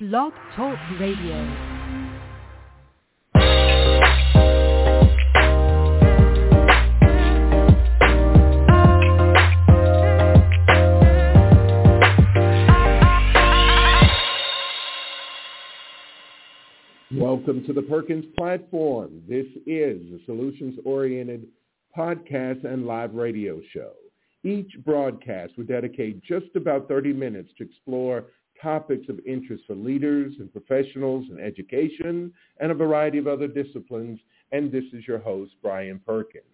Blog Talk Radio. Welcome to the Perkins Platform. This is a solutions-oriented podcast and live radio show. Each broadcast we dedicate just about 30 minutes to explore topics of interest for leaders and professionals in education and a variety of other disciplines. And this is your host, Brian Perkins.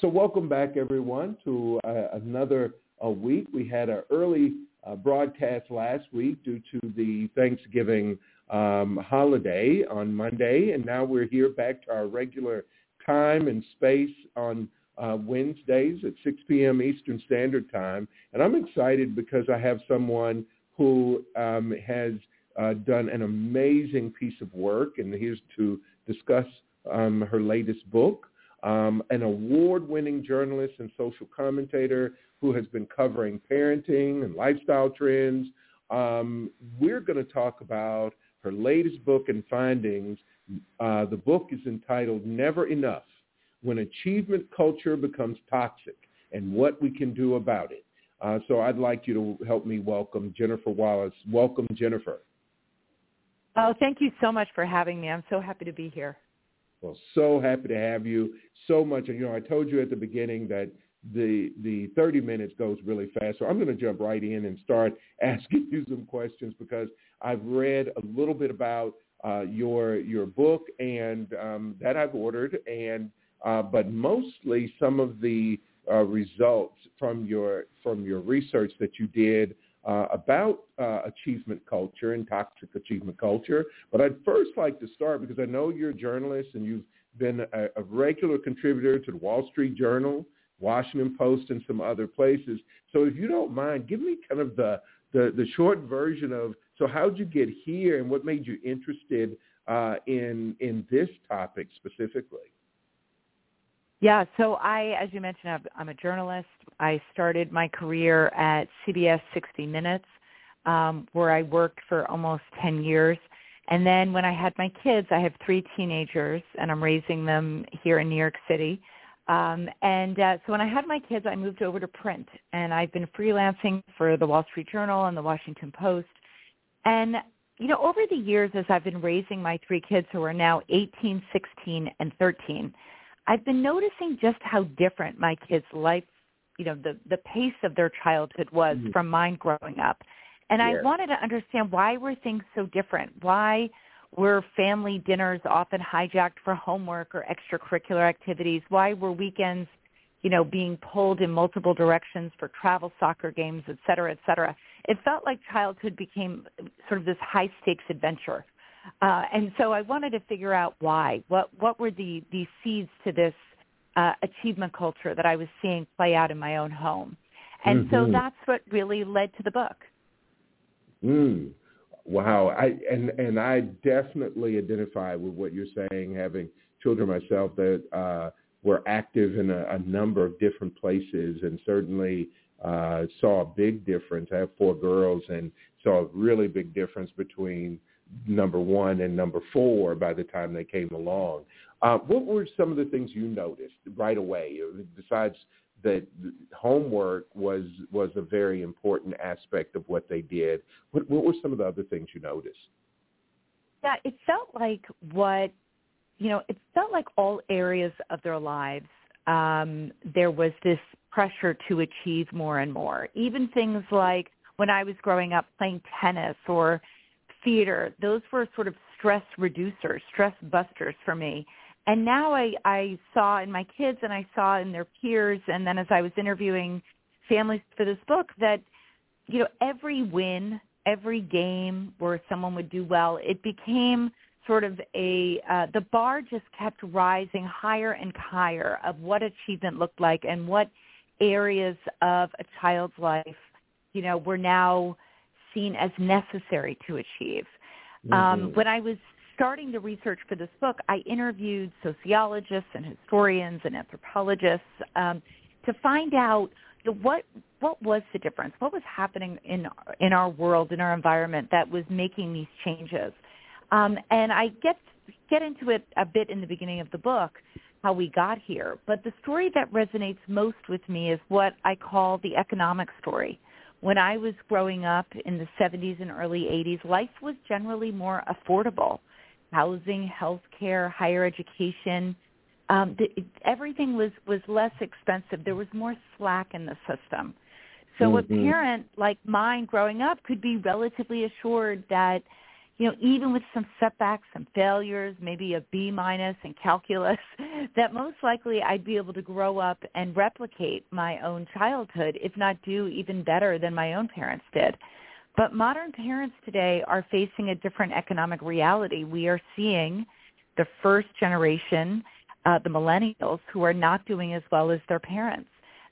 So welcome back, everyone, to uh, another uh, week. We had an early uh, broadcast last week due to the Thanksgiving um, holiday on Monday, and now we're here back to our regular time and space on uh, Wednesdays at 6 p.m. Eastern Standard Time. And I'm excited because I have someone who um, has uh, done an amazing piece of work, and here's to discuss um, her latest book. Um, an award-winning journalist and social commentator who has been covering parenting and lifestyle trends. Um, we're going to talk about her latest book and findings. Uh, the book is entitled Never Enough, When Achievement Culture Becomes Toxic and What We Can Do About It. Uh, so I'd like you to help me welcome Jennifer Wallace. Welcome, Jennifer. Oh, thank you so much for having me. I'm so happy to be here. Well, so happy to have you so much. And, you know, I told you at the beginning that the the 30 minutes goes really fast. So I'm going to jump right in and start asking you some questions because I've read a little bit about uh, your your book and um, that I've ordered, and uh, but mostly some of the uh, results from your from your research that you did uh, about uh, achievement culture and toxic achievement culture. But I'd first like to start because I know you're a journalist and you've been a, a regular contributor to the Wall Street Journal, Washington Post, and some other places. So if you don't mind, give me kind of the the, the short version of so how'd you get here and what made you interested uh, in in this topic specifically? Yeah, so I, as you mentioned, I'm a journalist. I started my career at CBS 60 Minutes, um, where I worked for almost 10 years. And then when I had my kids, I have three teenagers, and I'm raising them here in New York City. Um, and uh, so when I had my kids, I moved over to print, and I've been freelancing for the Wall Street Journal and the Washington Post. And you know, over the years, as I've been raising my three kids, who are now 18, 16, and 13, I've been noticing just how different my kids' life, you know, the the pace of their childhood was mm-hmm. from mine growing up. And yeah. I wanted to understand why were things so different? Why were family dinners often hijacked for homework or extracurricular activities? Why were weekends, you know, being pulled in multiple directions for travel soccer games, et cetera, et cetera? It felt like childhood became sort of this high stakes adventure uh, and so I wanted to figure out why. What what were the the seeds to this uh, achievement culture that I was seeing play out in my own home? And mm-hmm. so that's what really led to the book. Mm. Wow. I and and I definitely identify with what you're saying. Having children myself that uh, were active in a, a number of different places, and certainly uh, saw a big difference. I have four girls, and saw a really big difference between number one and number four by the time they came along. Uh, what were some of the things you noticed right away, besides that homework was was a very important aspect of what they did? What, what were some of the other things you noticed? Yeah, it felt like what you know. It felt like all areas of their lives um, there was this pressure to achieve more and more. Even things like when I was growing up playing tennis or theater, those were sort of stress reducers, stress busters for me. And now I, I saw in my kids and I saw in their peers and then as I was interviewing families for this book that, you know, every win, every game where someone would do well, it became sort of a, uh, the bar just kept rising higher and higher of what achievement looked like and what areas of a child's life, you know, were now seen as necessary to achieve. Um, mm-hmm. Um, when I was starting the research for this book, I interviewed sociologists and historians and anthropologists um, to find out what what was the difference? What was happening in in our world, in our environment, that was making these changes? Um, and I get get into it a bit in the beginning of the book, how we got here. But the story that resonates most with me is what I call the economic story. When I was growing up in the 70s and early 80s, life was generally more affordable. Housing, health care, higher education, um, the, everything was, was less expensive. There was more slack in the system. So mm-hmm. a parent like mine growing up could be relatively assured that – you know, even with some setbacks, some failures, maybe a B minus in calculus, that most likely I'd be able to grow up and replicate my own childhood, if not do even better than my own parents did. But modern parents today are facing a different economic reality. We are seeing the first generation, uh, the millennials, who are not doing as well as their parents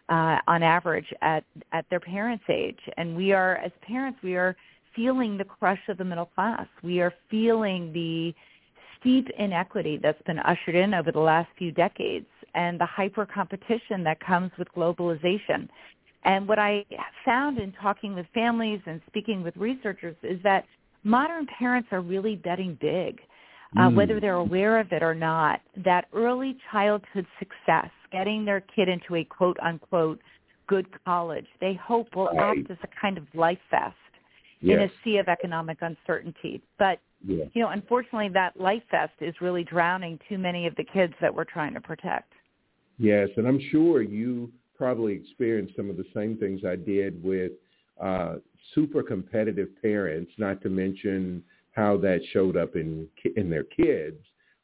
uh, on average at, at their parents' age. And we are, as parents, we are feeling the crush of the middle class. We are feeling the steep inequity that's been ushered in over the last few decades and the hyper competition that comes with globalization. And what I found in talking with families and speaking with researchers is that modern parents are really betting big, uh, mm. whether they're aware of it or not, that early childhood success, getting their kid into a quote unquote good college, they hope will right. act as a kind of life vest yes. in a sea of economic uncertainty. But yes. you know, unfortunately, that life vest is really drowning too many of the kids that we're trying to protect. Yes, and I'm sure you probably experienced some of the same things I did with uh, super competitive parents. Not to mention how that showed up in in their kids,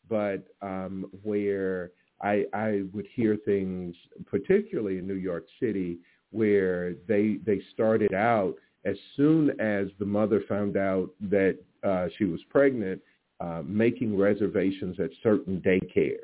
but um, where I, I would hear things, particularly in New York City, where they they started out as soon as the mother found out that uh, she was pregnant, uh, making reservations at certain daycares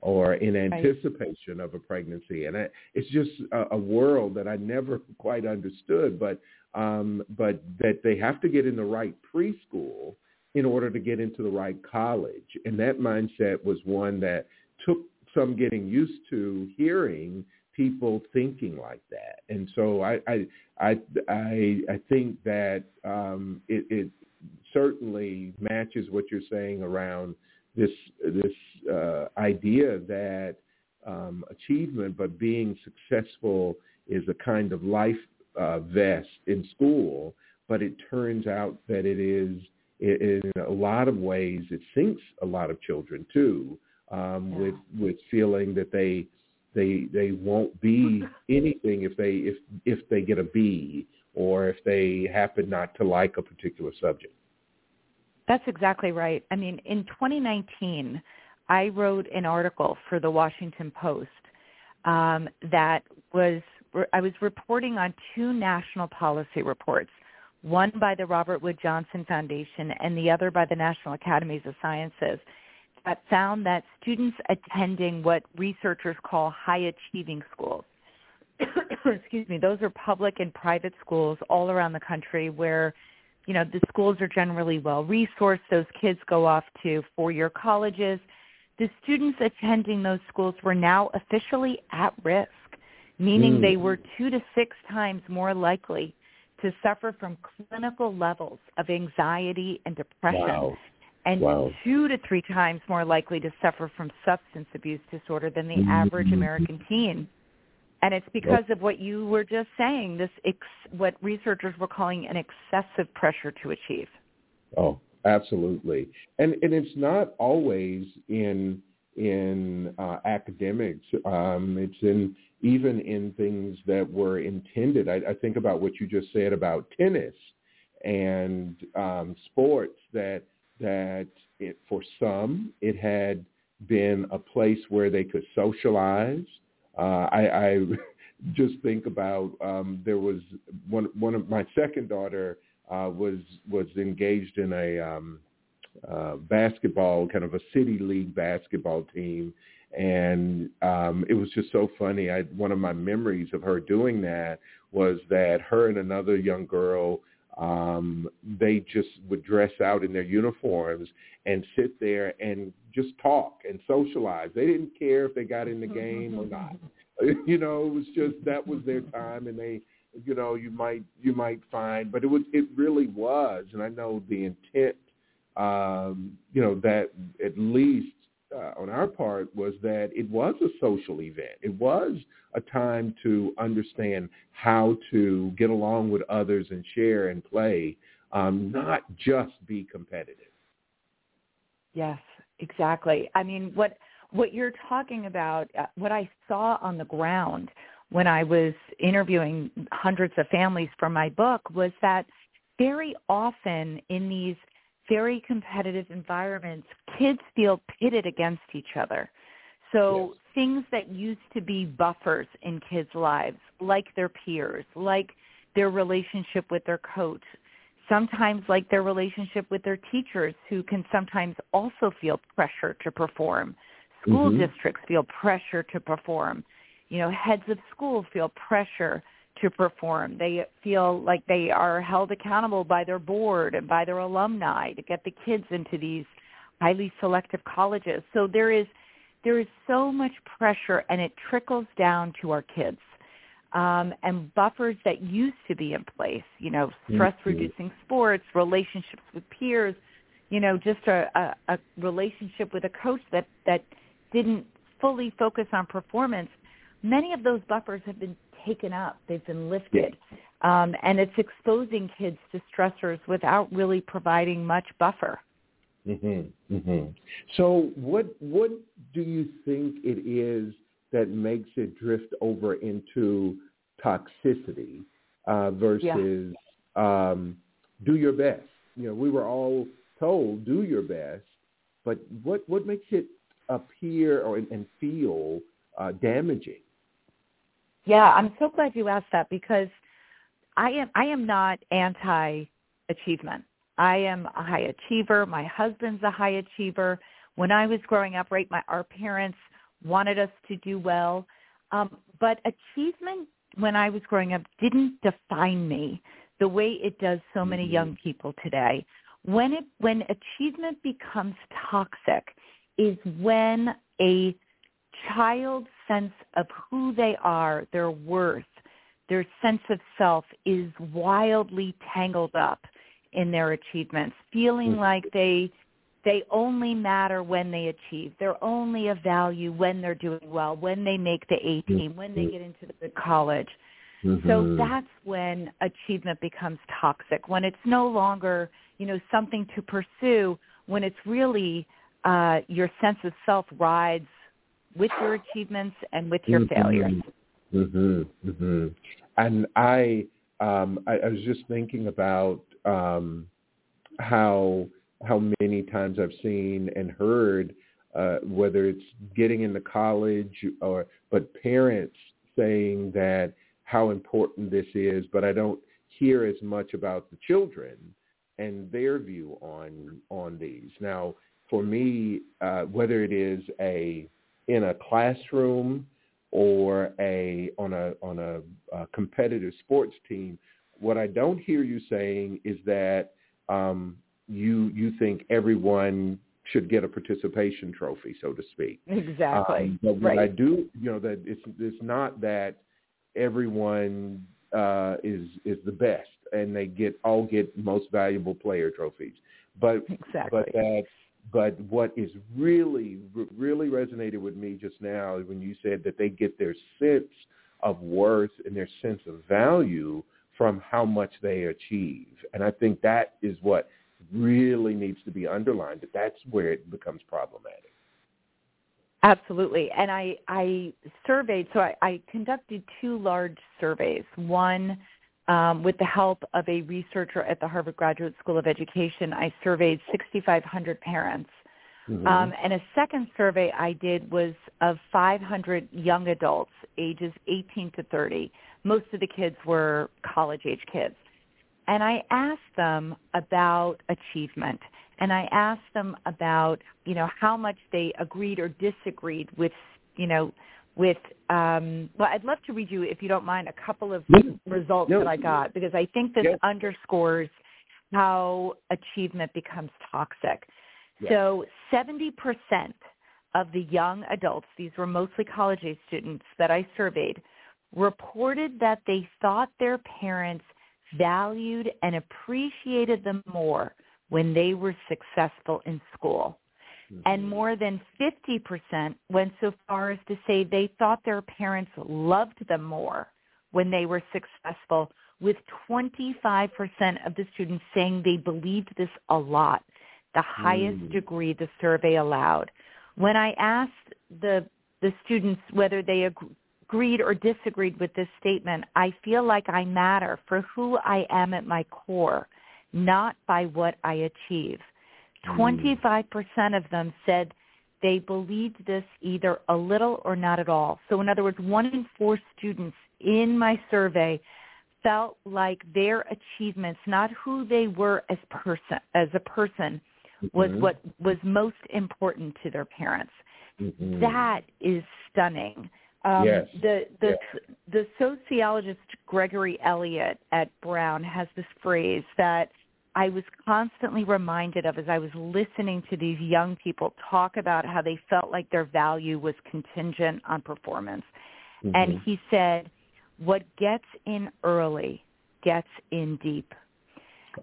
or in anticipation of a pregnancy. And I, it's just a, a world that I never quite understood, but um, but that they have to get in the right preschool in order to get into the right college. And that mindset was one that took some getting used to hearing people thinking like that. And so I I I I, I think that um, it, it certainly matches what you're saying around this this uh, idea that um, achievement, but being successful is a kind of life uh, vest in school. But it turns out that it is in a lot of ways it sinks a lot of children too um, yeah. with with feeling that they they they won't be anything if they if if they get a B or if they happen not to like a particular subject. That's exactly right. I mean, in 2019, I wrote an article for the Washington Post um, that was I was reporting on two national policy reports, one by the Robert Wood Johnson Foundation and the other by the National Academies of Sciences found that students attending what researchers call high achieving schools, excuse me, those are public and private schools all around the country where, you know, the schools are generally well resourced. Those kids go off to four-year colleges. The students attending those schools were now officially at risk, meaning mm. they were two to six times more likely to suffer from clinical levels of anxiety and depression wow and wow. two to three times more likely to suffer from substance abuse disorder than the mm-hmm. average American teen. And it's because yep. of what you were just saying, this ex- what researchers were calling an excessive pressure to achieve. Oh, absolutely. And and it's not always in in uh, academics. Um, it's in even in things that were intended. I, I think about what you just said about tennis and um, sports that that it, for some it had been a place where they could socialize. Uh, I, I just think about um, there was one one of my second daughter uh, was was engaged in a um, uh, basketball kind of a city league basketball team, and um, it was just so funny. I one of my memories of her doing that was that her and another young girl um, they just would dress out in their uniforms and sit there and just talk and socialize. They didn't care if they got in the game or not. you know, it was just that was their time, and they, you know, you might you might find, but it was it really was, and I know the intent, um, you know, that at least uh, on our part was that it was a social event. It was a time to understand how to get along with others and share and play, um, not just be competitive. Yes, exactly. I mean, what what you're talking about, uh, what I saw on the ground when I was interviewing hundreds of families for my book was that very often in these very competitive environments, kids feel pitted against each other. So yes. things that used to be buffers in kids' lives, like their peers, like their relationship with their coach, sometimes like their relationship with their teachers who can sometimes also feel pressure to perform. School mm-hmm. districts feel pressure to perform. You know, heads of schools feel pressure to perform. They feel like they are held accountable by their board and by their alumni to get the kids into these highly selective colleges. So there is there is so much pressure and it trickles down to our kids. Um, and buffers that used to be in place, you know, stress reducing sports, relationships with peers, you know, just a, a, a relationship with a coach that, that didn't fully focus on performance. Many of those buffers have been taken up. They've been lifted. Um, and it's exposing kids to stressors without really providing much buffer. Mm-hmm, mm-hmm. So what what do you think it is that makes it drift over into toxicity uh, versus yeah. um, do your best? You know, we were all told do your best, but what what makes it appear or and feel uh, damaging? Yeah, I'm so glad you asked that because I am I am not anti achievement. I am a high achiever. My husband's a high achiever. When I was growing up, right, my our parents wanted us to do well. Um, but achievement when I was growing up didn't define me the way it does so many mm-hmm. young people today. When it when achievement becomes toxic is when a child's sense of who they are, their worth, their sense of self is wildly tangled up in their achievements, feeling mm-hmm. like they they only matter when they achieve. They're only of value when they're doing well, when they make the A team, when they get into the college. Mm-hmm. So that's when achievement becomes toxic, when it's no longer, you know, something to pursue, when it's really uh, your sense of self rides with your achievements and with your mm-hmm. failures. Mhm. Mhm. And I, um, I, I was just thinking about um, how how many times I've seen and heard uh, whether it's getting into college or but parents saying that how important this is, but I don't hear as much about the children and their view on on these. Now, for me, uh, whether it is a in a classroom or a on a on a, a competitive sports team, what I don't hear you saying is that um, you you think everyone should get a participation trophy, so to speak. Exactly. Um, but what right. I do, you know, that it's it's not that everyone uh, is is the best and they get all get most valuable player trophies, but exactly. but that but what is really, really resonated with me just now when you said that they get their sense of worth and their sense of value from how much they achieve. And I think that is what really needs to be underlined, that that's where it becomes problematic. Absolutely. And I, I surveyed, so I, I conducted two large surveys, one um, with the help of a researcher at the Harvard Graduate School of Education, I surveyed 6,500 parents. Mm-hmm. Um, and a second survey I did was of 500 young adults, ages 18 to 30. Most of the kids were college-age kids. And I asked them about achievement. And I asked them about, you know, how much they agreed or disagreed with, you know, with um, well i'd love to read you if you don't mind a couple of results No. that i got because i think this Yes. underscores how achievement becomes toxic Yeah. so 70% of the young adults these were mostly college age students that i surveyed reported that they thought their parents valued and appreciated them more when they were successful in school. And more than 50% went so far as to say they thought their parents loved them more when they were successful, with 25% of the students saying they believed this a lot, the highest Mm. degree the survey allowed. When I asked the, the students whether they ag- agreed or disagreed with this statement, I feel like I matter for who I am at my core, not by what I achieve. Mm. 25% of them said they believed this either a little or not at all. So in other words, one in four students in my survey felt like their achievements, not who they were as person as a person, was Mhm. what was most important to their parents. Mhm. That is stunning. Um, Yes. The the the sociologist Gregory Elliott at Brown has this phrase that I was constantly reminded of as I was listening to these young people talk about how they felt like their value was contingent on performance. And Mhm. he said, "What gets in early gets in deep."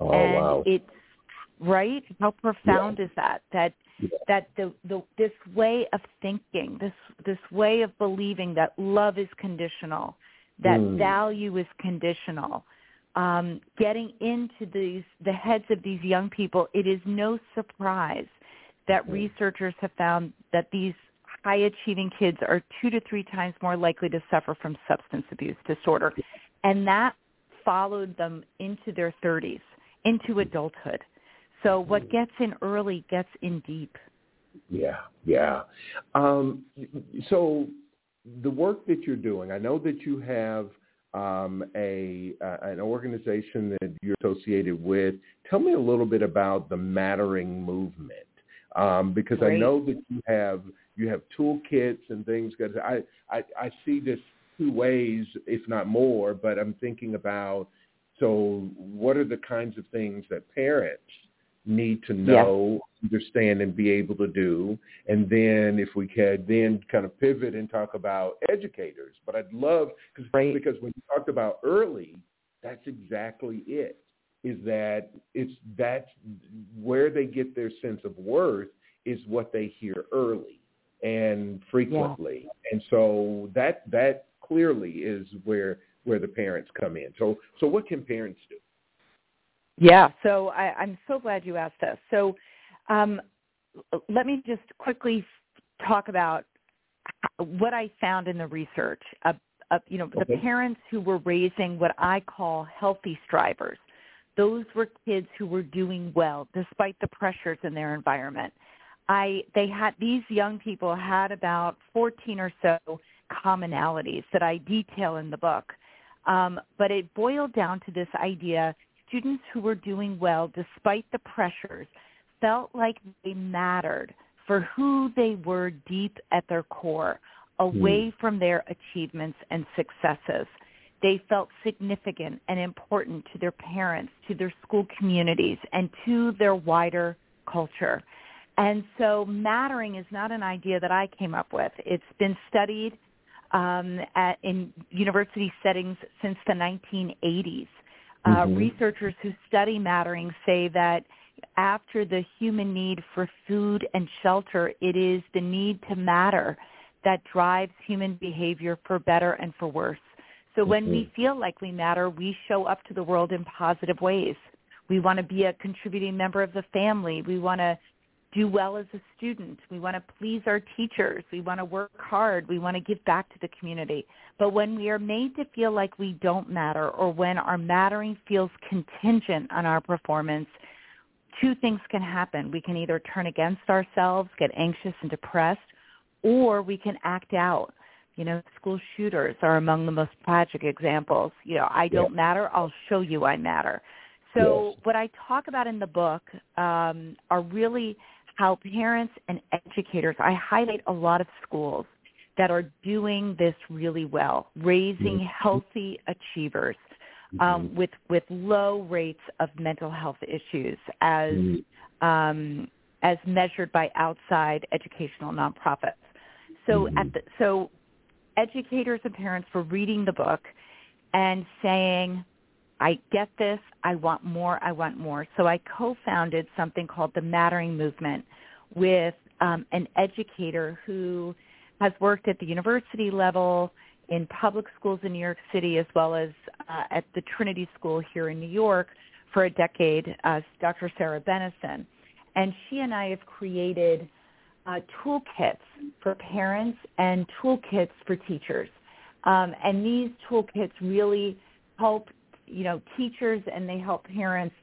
oh and wow. it's right how profound is that that Yeah. that the, the this way of thinking this this way of believing that love is conditional that Mm. value is conditional um, getting into these the heads of these young people it is no surprise that researchers have found that these high achieving kids are two to three times more likely to suffer from substance abuse disorder and that followed them into their 30s into adulthood. So what gets in early gets in deep. Yeah, yeah. Um, so the work that you're doing, I know that you have um, a uh, an organization that you're associated with. Tell me a little bit about the Mattering movement, um, because I know that you have you have toolkits and things. Because I, I I see this two ways, if not more. But I'm thinking about so what are the kinds of things that parents need to know, understand, and be able to do. And then if we could then kind of pivot and talk about educators. But I'd love, cause, Right. because when you talked about early, that's exactly it, is that it's that's where they get their sense of worth is what they hear early and frequently. And so that that clearly is where where the parents come in. So so what can parents do? Yeah. So I, I'm so glad you asked us. So um, let me just quickly talk about what I found in the research. Uh, uh, you know, Okay. the parents who were raising what I call healthy strivers. Those were kids who were doing well despite the pressures in their environment. I they had these young people had about 14 or so commonalities that I detail in the book. Um, but it boiled down to this idea students who were doing well despite the pressures felt like they mattered for who they were deep at their core, away from their achievements and successes. They felt significant and important to their parents, to their school communities, and to their wider culture. And so mattering is not an idea that I came up with. It's been studied um, at, in university settings since the 1980s. Uh, Mhm. researchers who study mattering say that after the human need for food and shelter, it is the need to matter that drives human behavior for better and for worse. So when we feel like we matter, we show up to the world in positive ways. We want to be a contributing member of the family. We want to do well as a student. We want to please our teachers. We want to work hard. We want to give back to the community. But when we are made to feel like we don't matter or when our mattering feels contingent on our performance, two things can happen. We can either turn against ourselves, get anxious and depressed, or we can act out. You know, school shooters are among the most tragic examples. You know, I don't matter. I'll show you I matter. So Yes. what I talk about in the book um, are really how parents and educators, I highlight a lot of schools, that are doing this really well, raising mm-hmm. healthy achievers um, mm-hmm. with with low rates of mental health issues as mm-hmm. um, as measured by outside educational nonprofits. So at the, so educators and parents were reading the book and saying, I get this, I want more, I want more. So I co-founded something called the Mattering Movement with um, an educator who has worked at the university level, in public schools in New York City, as well as uh, at the Trinity School here in New York for a decade, uh, Dr. Sarah Bennison. And she and I have created uh, toolkits for parents and toolkits for teachers. Um, and these toolkits really help, you know, teachers and they help parents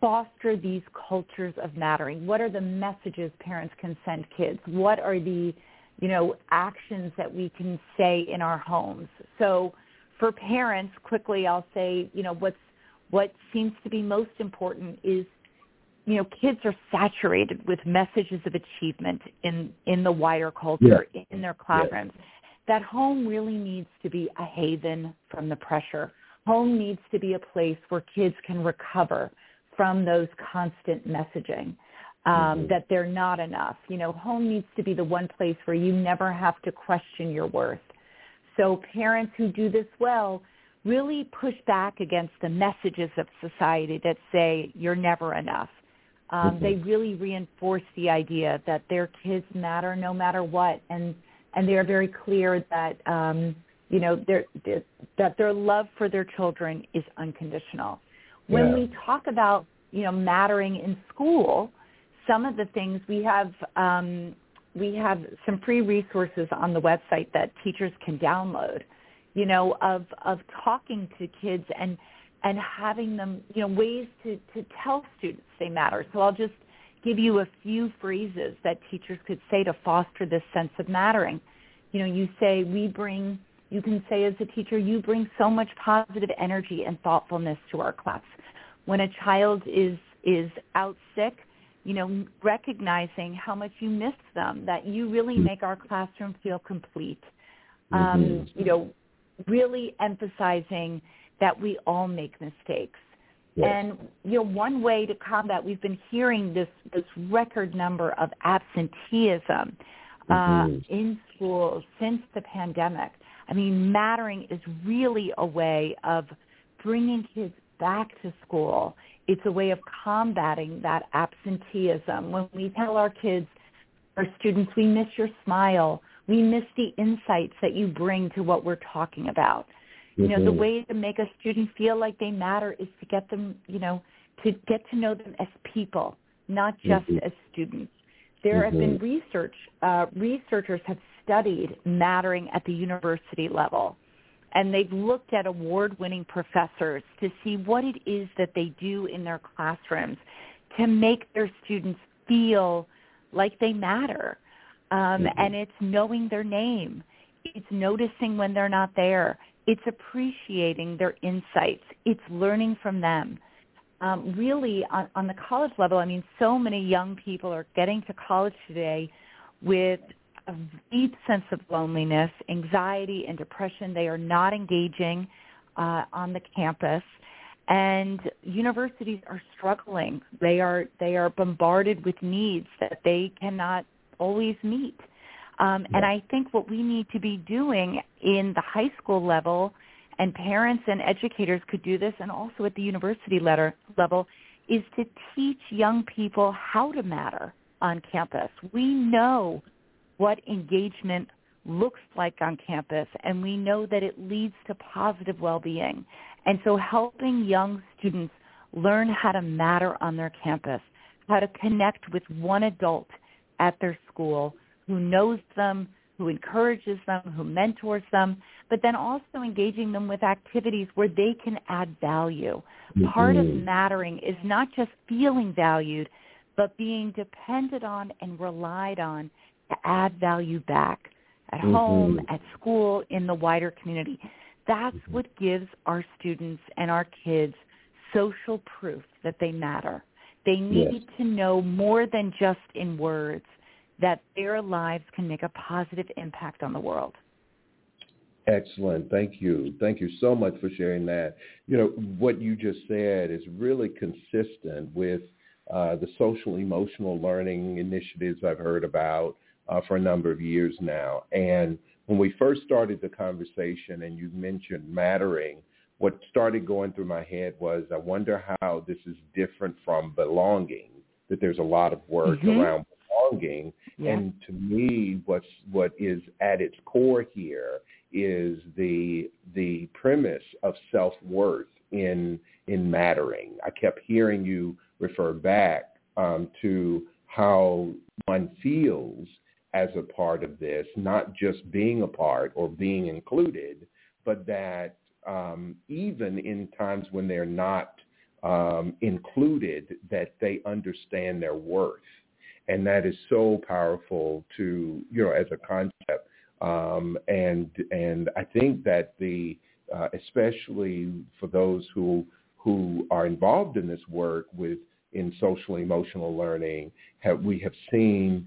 foster these cultures of mattering? What are the messages parents can send kids? What are the, you know, actions that we can say in our homes? So for parents, quickly I'll say, you know, what's what seems to be most important is you know, kids are saturated with messages of achievement in in the wider culture yeah. in their classrooms. Yeah. That home really needs to be a haven from the pressure. Home needs to be a place where kids can recover from those constant messaging um, mm-hmm. that they're not enough. You know, home needs to be the one place where you never have to question your worth. So parents who do this well really push back against the messages of society that say you're never enough. Um, mm-hmm. They really reinforce the idea that their kids matter no matter what, and and they are very clear that um, you know their, that their love for their children is unconditional. When yeah. we talk about, you know, mattering in school, some of the things we have, um, we have some free resources on the website that teachers can download, you know, of, of talking to kids and, and having them, you know, ways to, to tell students they matter. So I'll just give you a few phrases that teachers could say to foster this sense of mattering. You know, you say, we bring you can say as a teacher, you bring so much positive energy and thoughtfulness to our class. When a child is is out sick, you know, recognizing how much you miss them, that you really mm-hmm. make our classroom feel complete. Um, mm-hmm. you know, really emphasizing that we all make mistakes. Yes. And you know, one way to combat, we've been hearing this this record number of absenteeism uh, mm-hmm. in schools since the pandemic. I mean, mattering is really a way of bringing kids back to school. It's a way of combating that absenteeism. When we tell our kids, our students, we miss your smile. We miss the insights that you bring to what we're talking about. Mm-hmm. You know, the mm-hmm. way to make a student feel like they matter is to get them, you know, to get to know them as people, not just mm-hmm. as students. There mm-hmm. have been mm-hmm. research, uh, researchers have studied mattering at the university level. And they've looked at award-winning professors to see what it is that they do in their classrooms to make their students feel like they matter. Um, mm-hmm. And it's knowing their name. It's noticing when they're not there. It's appreciating their insights. It's learning from them. Um, really, on, on the college level, I mean, so many young people are getting to college today with a deep sense of loneliness, anxiety, and depression. They are not engaging uh, on the campus, and universities are struggling. They are they are bombarded with needs that they cannot always meet. Um, and I think what we need to be doing in the high school level, and parents and educators could do this, and also at the university letter, level, is to teach young people how to matter on campus. We know what engagement looks like on campus, and we know that it leads to positive well-being. And so helping young students learn how to matter on their campus, how to connect with one adult at their school who knows them, who encourages them, who mentors them, but then also engaging them with activities where they can add value. Mm-hmm. Part of mm-hmm. mattering is not just feeling valued, but being depended on and relied on to add value back at mm-hmm. home, at school, in the wider community. That's mm-hmm. what gives our students and our kids social proof that they matter. They need yes. to know more than just in words. that their lives can make a positive impact on the world. Excellent. Thank you. Thank you so much for sharing that. You know, what you just said is really consistent with uh, the social emotional learning initiatives I've heard about uh, for a number of years now. And when we first started the conversation and you mentioned mattering, what started going through my head was I wonder how this is different from belonging, that there's a lot of work mm-hmm. around belonging. Yeah. And to me, what's, what is at its core here is the, the premise of self-worth in, in mattering. I kept hearing you refer back um, to how one feels as a part of this, not just being a part or being included, but that um, even in times when they're not um, included, that they understand their worth. And that is so powerful to, you know, as a concept. Um, and, and I think that the, uh, especially for those who, who are involved in this work with in social emotional learning, have, we have seen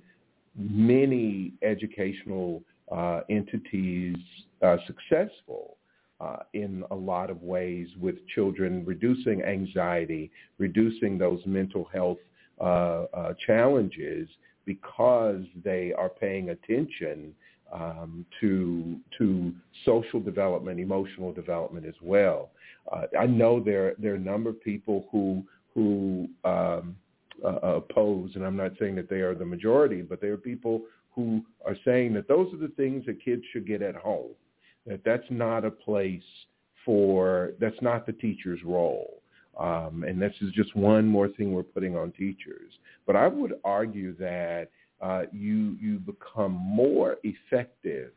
many educational uh, entities uh, successful uh, in a lot of ways with children reducing anxiety, reducing those mental health uh, uh, challenges because they are paying attention um, to to social development, emotional development as well. Uh, I know there there are a number of people who who um, uh, oppose, and I'm not saying that they are the majority, but there are people who are saying that those are the things that kids should get at home, that that's not a place for, that's not the teacher's role. Um, and this is just one more thing we're putting on teachers. But I would argue that uh, you, you become more effective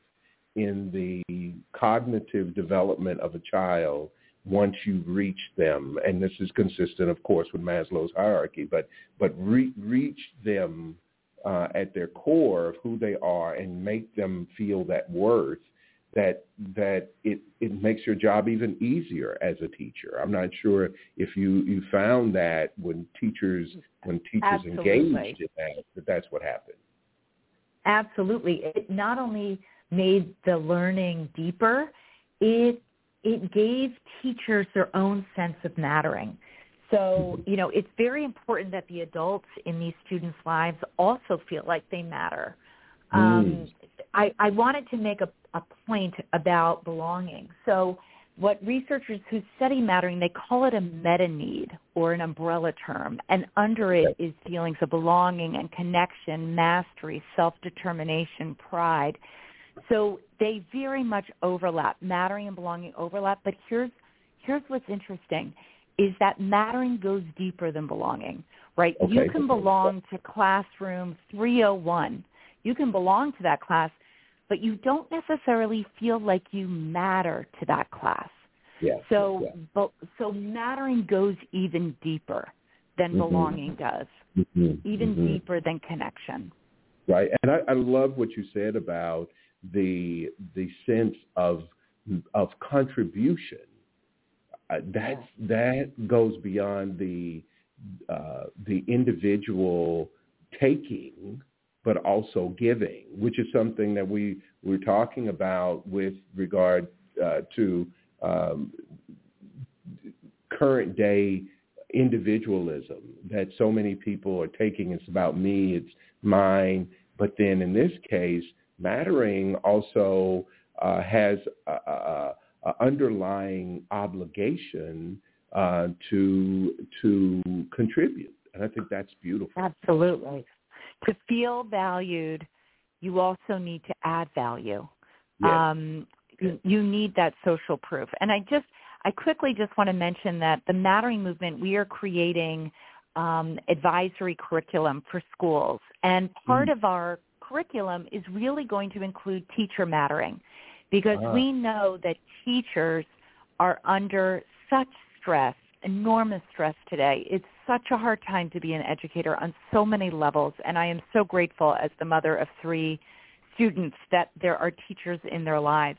in the cognitive development of a child once you've reached them, and this is consistent, of course, with Maslow's hierarchy, but but re- reach them uh, at their core of who they are and make them feel that worth. That that it it makes your job even easier as a teacher. I'm not sure if you you found that when teachers when teachers Absolutely. engaged in that that that's what happened. Absolutely, it not only made the learning deeper, it it gave teachers their own sense of mattering. So, you know, it's very important that the adults in these students' lives also feel like they matter. Mm. Um, I, I wanted to make a, a point about belonging. So what researchers who study mattering, they call it a meta-need or an umbrella term. And under it is feelings of belonging and connection, mastery, self-determination, pride. So they very much overlap. Mattering and belonging overlap. But here's here's what's interesting is that mattering goes deeper than belonging, right? Okay. You can belong to classroom 301. You can belong to that class, but you don't necessarily feel like you matter to that class. Yeah. So, yeah. So mattering goes even deeper than mm-hmm. belonging does, mm-hmm. even mm-hmm. deeper than connection. Right, and I, I love what you said about the the sense of of contribution. Uh, that's that goes beyond the uh, the individual taking, but also giving, which is something that we we're talking about with regard uh, to um, current day individualism that so many people are taking. It's about me, it's mine. But then in this case, Mattering also uh, has a, a, a, underlying obligation uh, to to contribute, and I think that's beautiful. Absolutely. To feel valued, you also need to add value. Yes. Um, you, you need that social proof, and I just I quickly just want to mention that the Mattering movement we are creating um, advisory curriculum for schools, and part mm. of our curriculum is really going to include teacher mattering because uh-huh. we know that teachers are under such stress, enormous stress today. It's such a hard time to be an educator on so many levels, and I am so grateful as the mother of three students that there are teachers in their lives.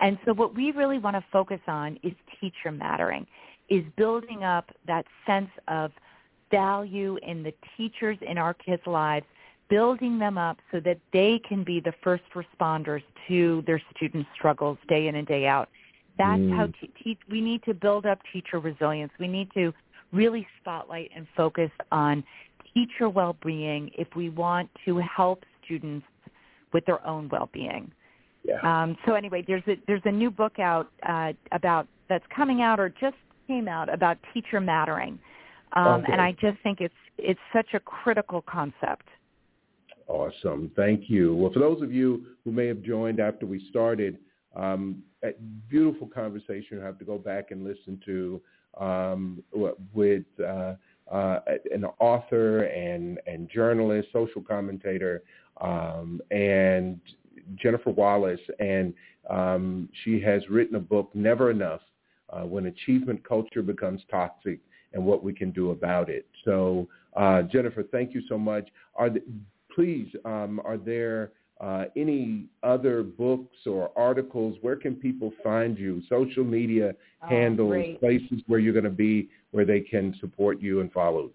And so what we really want to focus on is teacher mattering, is building up that sense of value in the teachers in our kids' lives building them up so that they can be the first responders to their students' struggles day in and day out. That's mm. how te- te- we need to build up teacher resilience. We need to really spotlight and focus on teacher well-being if we want to help students with their own well-being. Yeah. Um, so anyway, there's a there's a new book out uh, about that's coming out or just came out about teacher mattering, um, okay. and I just think it's it's such a critical concept. Awesome, thank you. Well, for those of you who may have joined after we started, um, beautiful conversation. You have to go back and listen to um, with uh, uh, an author and and journalist, social commentator, um, and Jennifer Wallace, and um, she has written a book, Never Enough, uh, When Achievement Culture Becomes Toxic and What We Can Do About It. So, uh, Jennifer, thank you so much. Are the, please, um, are there uh, any other books or articles? Where can people find you? Social media oh, handles, great. places where you're going to be, where they can support you and follow.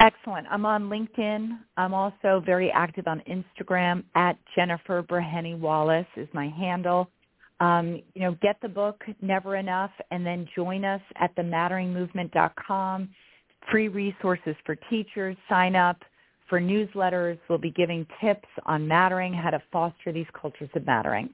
Excellent. I'm on LinkedIn. I'm also very active on Instagram at Jennifer Breheny Wallace is my handle. Um, you know, get the book Never Enough and then join us at thematteringmovement.com. Free resources for teachers. Sign up for newsletters. We'll be giving tips on mattering, how to foster these cultures of mattering.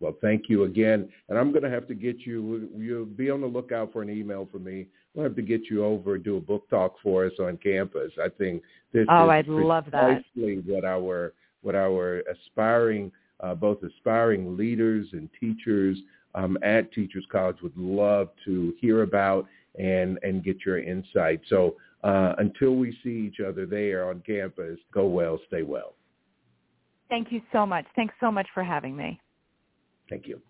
Well, thank you again. And I'm going to have to get you, you'll be on the lookout for an email from me we'll have to get you over and do a book talk for us on campus. I think this oh, is I'd love that. precisely what our what our aspiring uh, both aspiring leaders and teachers um, at Teachers College would love to hear about and and get your insight. So uh, until we see each other there on campus, go well, stay well. Thank you so much. Thanks so much for having me. Thank you.